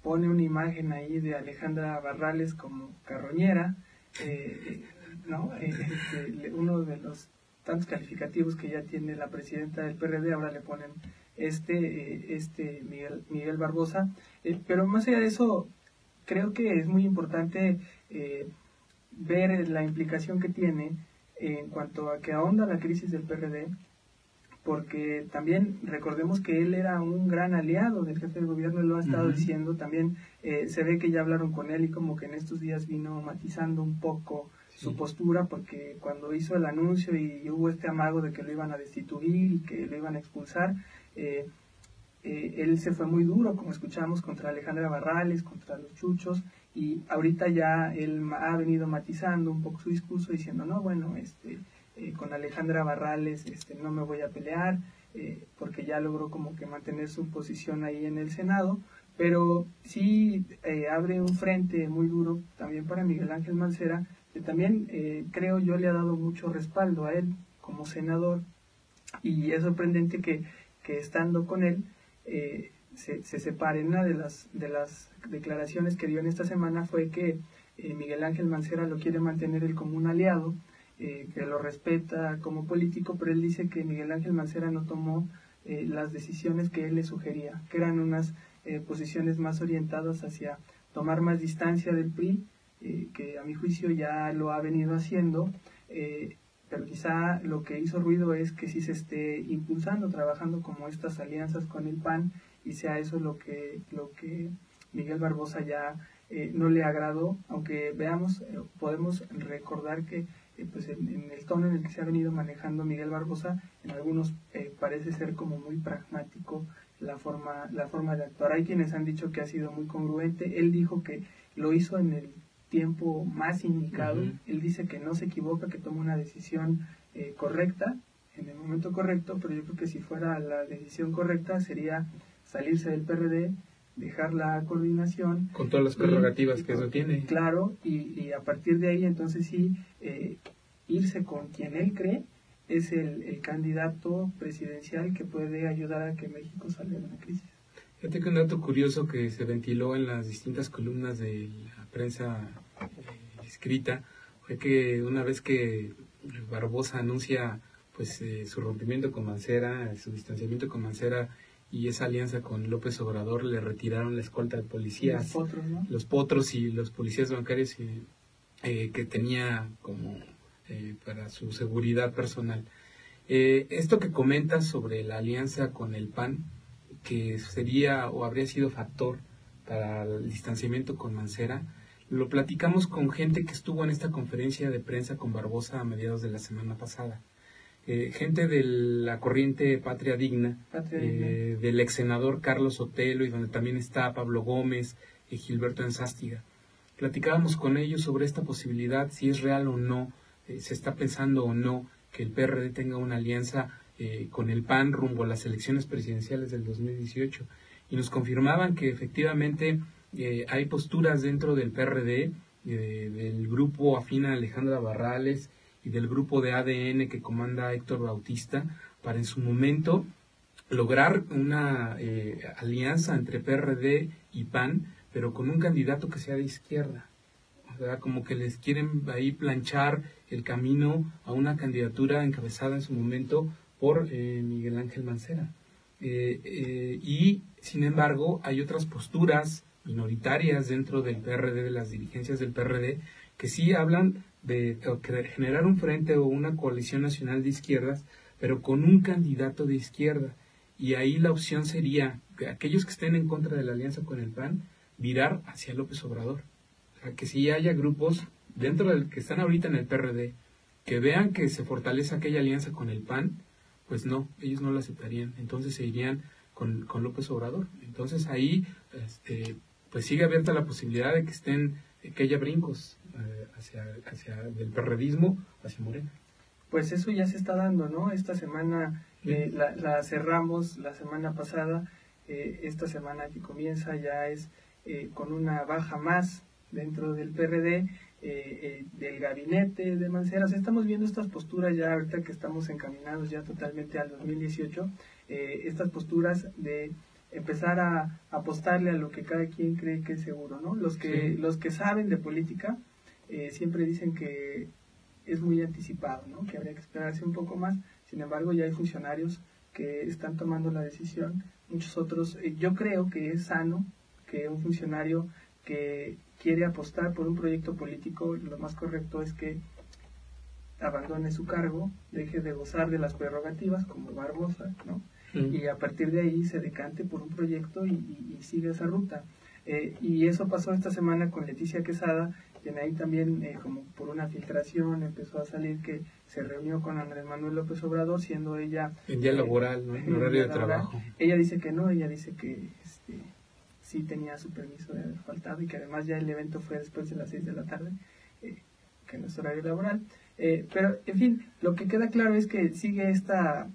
pone una imagen ahí de Alejandra Barrales como carroñera, eh, ¿no? Eh, este, uno de los tantos calificativos que ya tiene la presidenta del PRD, ahora le ponen este, este Miguel, Miguel Barbosa. pero más allá de eso, creo que es muy importante ver la implicación que tiene en cuanto a que ahonda la crisis del PRD, porque también recordemos que él era un gran aliado del jefe de gobierno, él lo ha estado diciendo, también eh, se ve que ya hablaron con él y como que en estos días vino matizando un poco su postura, porque cuando hizo el anuncio y, hubo este amago de que lo iban a destituir y que lo iban a expulsar, eh, eh, él se fue muy duro, como escuchamos, contra Alejandra Barrales, contra los chuchos, y ahorita ya él ha venido matizando un poco su discurso diciendo, no, bueno, este eh, con Alejandra Barrales este, no me voy a pelear, eh, porque ya logró como que mantener su posición ahí en el Senado, pero sí eh, abre un frente muy duro también para Miguel Ángel Mancera, que también creo yo le ha dado mucho respaldo a él como senador Y es sorprendente que, que estando con él se, se separe. Una de las, de las declaraciones que dio en esta semana fue que Miguel Ángel Mancera lo quiere mantener él como un aliado, eh, que lo respeta. Como político, pero él dice que Miguel Ángel Mancera no tomó las decisiones que él le sugería, que eran unas posiciones más orientadas hacia tomar más distancia del PRI, que a mi juicio ya lo ha venido haciendo, pero quizá lo que hizo ruido es que sí se esté impulsando, trabajando como estas alianzas con el PAN y sea eso lo que, lo que Miguel Barbosa ya eh, no le agradó, aunque veamos, eh, podemos recordar que eh, pues en, el tono en el que se ha venido manejando Miguel Barbosa, en algunos parece ser como muy pragmático la forma, la forma de actuar. Hay quienes han dicho que ha sido muy congruente, él dijo que lo hizo en el tiempo más indicado. Él dice que no se equivoca, que toma una decisión eh, correcta en el momento correcto, pero yo creo que si fuera la decisión correcta sería salirse del PRD, dejar la coordinación. Con todas las prerrogativas que eso tiene. Claro, y, a partir de ahí entonces sí eh, irse con quien él cree es el, el candidato presidencial que puede ayudar a que México salga de la crisis. Fíjate que un dato curioso que se ventiló en las distintas columnas de la prensa eh, escrita fue que una vez que Barbosa anuncia pues eh, su rompimiento con Mancera, su distanciamiento con Mancera y esa alianza con López Obrador le retiraron la escolta de policías, los potros, los potros y los policías bancarios eh, que tenía como para su seguridad personal. esto que comentas sobre la alianza con el PAN, que sería o habría sido factor para el distanciamiento con Mancera, lo platicamos con gente que estuvo en esta conferencia de prensa con Barbosa a mediados de la semana pasada. Eh, gente de la corriente Patria Digna, eh, del ex senador Carlos Otelo y donde también está Pablo Gómez y Gilberto Enzástiga. Platicábamos con ellos sobre esta posibilidad, si es real o no, eh, se está pensando o no que el PRD tenga una alianza con el PAN rumbo a las elecciones presidenciales del 2018 y nos confirmaban que efectivamente eh, hay posturas dentro del PRD, eh, del grupo afina Alejandra Barrales y del grupo de ADN que comanda Héctor Bautista, para en su momento lograr una eh, alianza entre PRD y PAN, pero con un candidato que sea de izquierda. O sea, como que les quieren ahí planchar el camino a una candidatura encabezada en su momento por Miguel Ángel Mancera. y, sin embargo, hay otras posturas minoritarias dentro del PRD, de las dirigencias del PRD, que sí hablan de, generar un frente o una coalición nacional de izquierdas, pero con un candidato de izquierda. Y ahí la opción sería que aquellos que estén en contra de la alianza con el PAN, virar hacia López Obrador. O sea, que si haya grupos dentro del que están ahorita en el PRD, que vean que se fortalece aquella alianza con el PAN, pues no, ellos no la aceptarían. Entonces se irían con, con López Obrador. Entonces ahí este, pues sigue abierta la posibilidad de que estén, que haya brincos eh, hacia, hacia del perredismo hacia Morena. Pues eso ya se está dando, ¿no? Esta semana eh, la, cerramos la semana pasada, eh, esta semana que comienza ya es con una baja más dentro del PRD, del gabinete de Manceras. Estamos viendo estas posturas ya ahorita que estamos encaminados ya totalmente al 2018, estas posturas de empezar a apostarle a lo que cada quien cree que es seguro, ¿no? Los que, los que saben de política eh, siempre dicen que es muy anticipado, ¿no? Que habría que esperarse un poco más. Sin embargo, ya hay funcionarios que están tomando la decisión. Muchos otros, eh, yo creo que es sano que un funcionario que quiere apostar por un proyecto político, lo más correcto es que abandone su cargo, deje de gozar de las prerrogativas como Barbosa, ¿no? Y a partir de ahí se decante por un proyecto y, sigue esa ruta. Eh, y eso pasó esta semana con Leticia Quesada, quien ahí también, eh, como por una filtración, empezó a salir que se reunió con Andrés Manuel López Obrador, siendo ella... En día laboral, ¿no? En horario de trabajo. Ella dice que no, ella dice que este, sí tenía su permiso de haber faltado y que además ya el evento fue después de las 6 de la tarde, eh, que no es horario laboral. pero, en fin, lo que queda claro es que sigue esta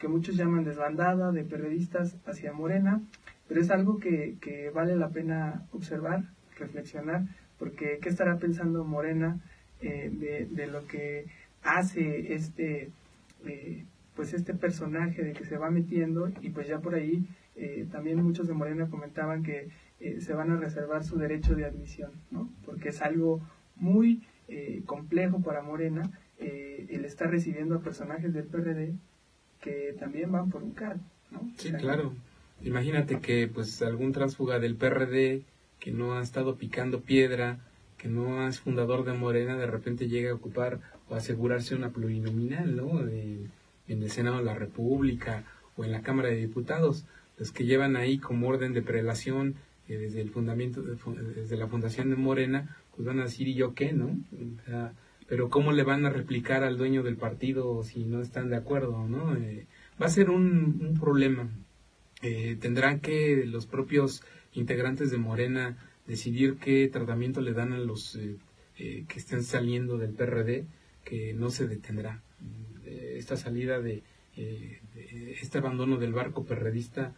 que muchos llaman desbandada de periodistas hacia Morena, pero es algo que, vale la pena observar, reflexionar, porque ¿qué estará pensando Morena eh, de, de, lo que hace este, eh, pues este personaje de que se va metiendo y pues ya por ahí eh, también muchos de Morena comentaban que eh, se van a reservar su derecho de admisión, ¿no? Porque es algo muy complejo para Morena el estar recibiendo a personajes del PRD que también van por un cargo, ¿no? Sí, claro. Imagínate que pues algún transfuga del PRD que no ha estado picando piedra, que no es fundador de Morena, de repente llega a ocupar o asegurarse una plurinominal, ¿no? en el Senado de la República o en la Cámara de Diputados, los que llevan ahí como orden de prelación eh, desde el fundamento, desde la fundación de Morena, pues van a decir, ¿y yo qué, no? Pero ¿cómo le van a replicar al dueño del partido si no están de acuerdo, no? Eh, va a ser un, problema. Eh, tendrán que los propios integrantes de Morena decidir qué tratamiento le dan a los que estén saliendo del PRD, que no se detendrá. esta salida de, este abandono del barco perredista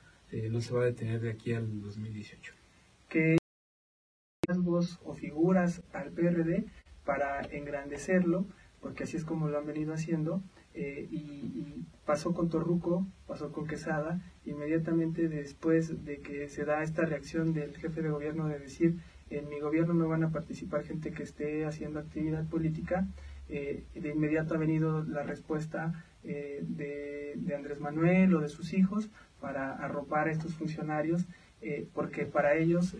no se va a detener de aquí al 2018. Que rasgos o figuras al PRD para engrandecerlo, porque así es como lo han venido haciendo, eh, y, pasó con Torruco, pasó con Quesada, inmediatamente después de que se da esta reacción del jefe de gobierno de decir, en mi gobierno no van a participar gente que esté haciendo actividad política, eh, de inmediato ha venido la respuesta eh, de, Andrés Manuel o de sus hijos para arropar a estos funcionarios, porque para ellos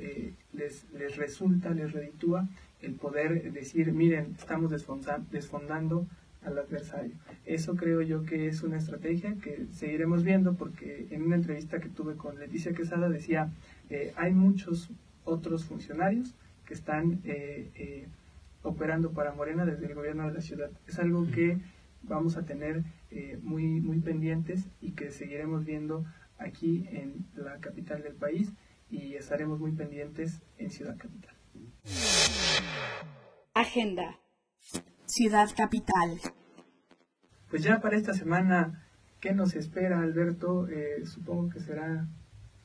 les, les resulta, les reditúa el poder decir, miren, estamos desfondando al adversario. Eso creo yo que es una estrategia que seguiremos viendo porque en una entrevista que tuve con Leticia Quesada decía, eh, hay muchos otros funcionarios que están eh, eh, operando para Morena desde el gobierno de la ciudad. Es algo que vamos a tener muy, muy pendientes y que seguiremos viendo aquí en la capital del país y estaremos muy pendientes en Ciudad Capital. Agenda. Ciudad Capital. Pues ya para esta semana, ¿qué nos espera, Alberto? Eh, supongo que será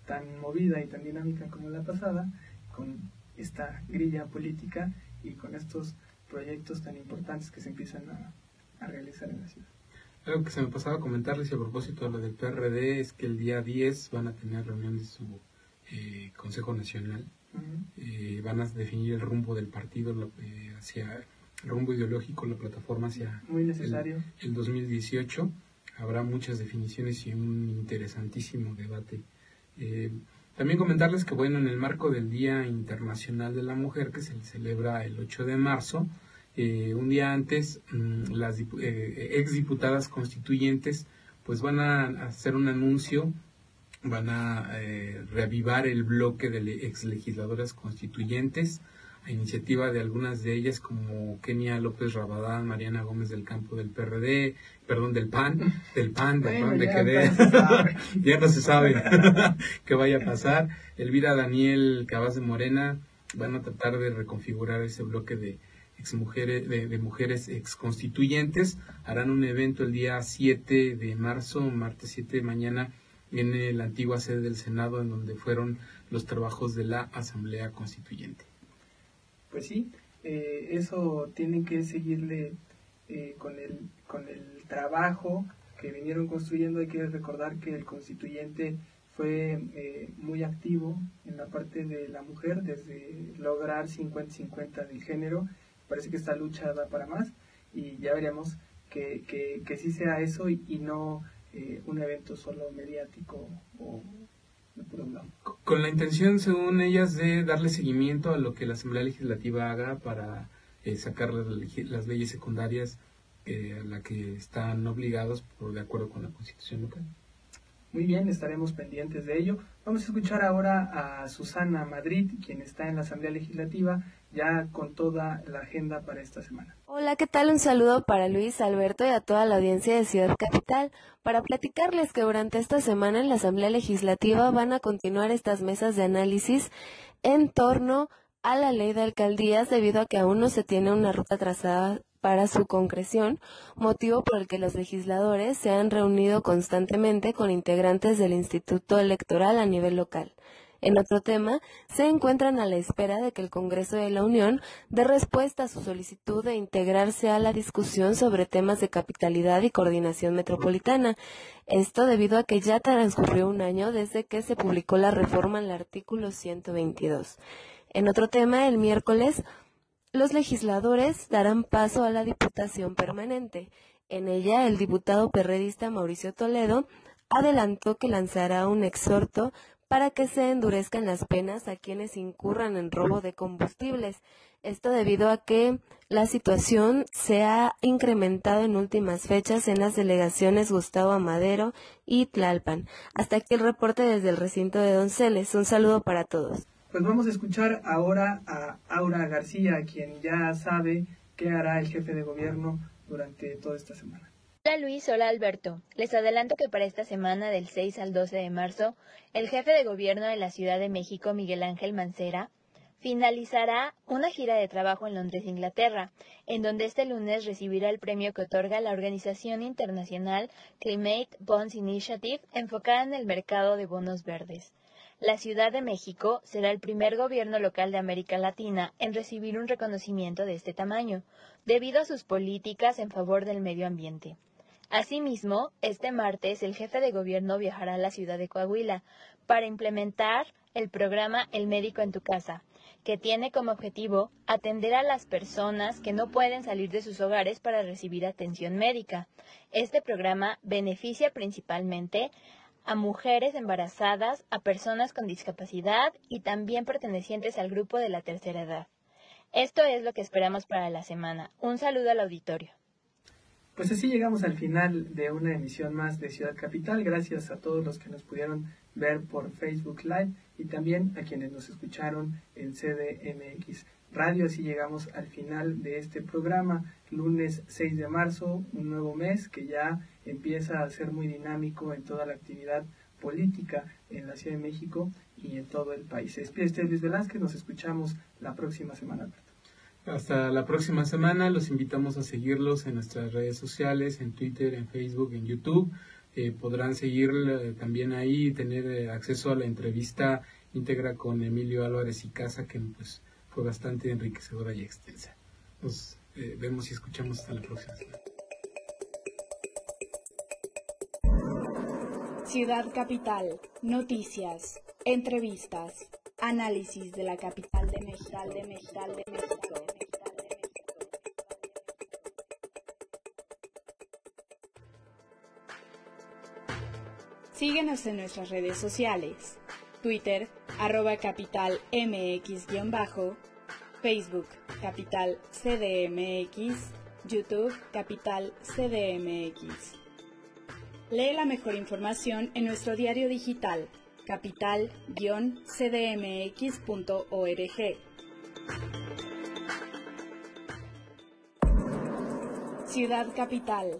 tan movida y tan dinámica como la pasada, con esta grilla política y con estos proyectos tan importantes que se empiezan a, realizar en la ciudad. Algo que se me pasaba a comentarles a propósito de lo del PRD es que el día 10 van a tener reunión de su eh, Consejo Nacional eh, van a definir el rumbo del partido eh, hacia el rumbo ideológico, la plataforma hacia Muy necesario. El, 2018. Habrá muchas definiciones y un interesantísimo debate. Eh, también comentarles que, bueno, en el marco del Día Internacional de la Mujer, que se celebra el 8 de marzo, un día antes, mm, las exdiputadas constituyentes pues van a hacer un anuncio van a eh, reavivar el bloque de ex legisladoras constituyentes a iniciativa de algunas de ellas como Kenia López Rabadán, Mariana Gómez del Campo del PRD, perdón, del PAN, del PAN, del PAN de quedé, ya no se sabe qué vaya a pasar. Elvira Daniel Cabaz de Morena van a tratar de reconfigurar ese bloque de ex mujeres, de, de mujeres ex constituyentes. Harán un evento el día 7 de marzo, martes 7 de mañana, en la antigua sede del Senado, en donde fueron los trabajos de la Asamblea Constituyente. Pues sí, eh, eso tienen que seguirle eh, con, el, con el trabajo que vinieron construyendo. Hay que recordar que el constituyente fue eh, muy activo en la parte de la mujer, desde lograr 50-50 del género. Parece que esta lucha da para más y ya veremos que, que, que sí sea eso y no eh, un evento solo mediático o de puro Con la intención, según ellas, de darle seguimiento a lo que la Asamblea Legislativa haga para eh, sacar las, leyes secundarias eh, a las que están obligados por de acuerdo con la Constitución local. Muy bien, estaremos pendientes de ello. Vamos a escuchar ahora a Susana Madrid, quien está en la Asamblea Legislativa, ya con toda la agenda para esta semana. Hola, ¿qué tal? Un saludo para Luis, Alberto y a toda la audiencia de Ciudad Capital para platicarles que durante esta semana en la Asamblea Legislativa van a continuar estas mesas de análisis en torno a la ley de alcaldías debido a que aún no se tiene una ruta trazada para su concreción, motivo por el que los legisladores se han reunido constantemente con integrantes del Instituto Electoral a nivel local. En otro tema, se encuentran a la espera de que el Congreso de la Unión dé respuesta a su solicitud de integrarse a la discusión sobre temas de capitalidad y coordinación metropolitana. Esto debido a que ya transcurrió un año desde que se publicó la reforma al artículo 122. En otro tema, el miércoles, los legisladores darán paso a la Diputación Permanente. En ella, el diputado perredista Mauricio Toledo adelantó que lanzará un exhorto para que se endurezcan las penas a quienes incurran en robo de combustibles. Esto debido a que la situación se ha incrementado en últimas fechas en las delegaciones Gustavo Amadero y Tlalpan. Hasta aquí el reporte desde el recinto de Donceles. Un saludo para todos. Pues vamos a escuchar ahora a Aura García, quien ya sabe qué hará el jefe de gobierno durante toda esta semana. Hola Luis, hola Alberto. Les adelanto que para esta semana del 6 al 12 de marzo, el jefe de gobierno de la Ciudad de México, Miguel Ángel Mancera, finalizará una gira de trabajo en Londres, Inglaterra, en donde este lunes recibirá el premio que otorga la organización internacional Climate Bonds Initiative enfocada en el mercado de bonos verdes. La Ciudad de México será el primer gobierno local de América Latina en recibir un reconocimiento de este tamaño, debido a sus políticas en favor del medio ambiente. Asimismo, este martes el jefe de gobierno viajará a la ciudad de Coahuila para implementar el programa El médico en tu casa, que tiene como objetivo atender a las personas que no pueden salir de sus hogares para recibir atención médica. Este programa beneficia principalmente a mujeres embarazadas, a personas con discapacidad y también pertenecientes al grupo de la tercera edad. Esto es lo que esperamos para la semana. Un saludo al auditorio. Pues así llegamos al final de una emisión más de Ciudad Capital. Gracias a todos los que nos pudieron ver por Facebook Live y también a quienes nos escucharon en CDMX Radio. Así llegamos al final de este programa, lunes 6 de marzo, un nuevo mes que ya empieza a ser muy dinámico en toda la actividad política en la Ciudad de México y en todo el país. Se Luis Velázquez, nos escuchamos la próxima semana. Hasta la próxima semana, los invitamos a seguirlos en nuestras redes sociales, en Twitter, en Facebook, en YouTube. Eh, podrán seguir eh, también ahí y tener eh, acceso a la entrevista íntegra con Emilio Álvarez y Casa, que pues fue bastante enriquecedora y extensa. Nos vemos y escuchamos hasta la próxima semana. Ciudad Capital, noticias, entrevistas, análisis de la capital de México, de México, de México. Síguenos en nuestras redes sociales. Twitter, arroba capital mx-bajo, Facebook, capital cdmx, YouTube, capital cdmx. Lee la mejor información en nuestro diario digital capital-cdmx.org. Ciudad Capital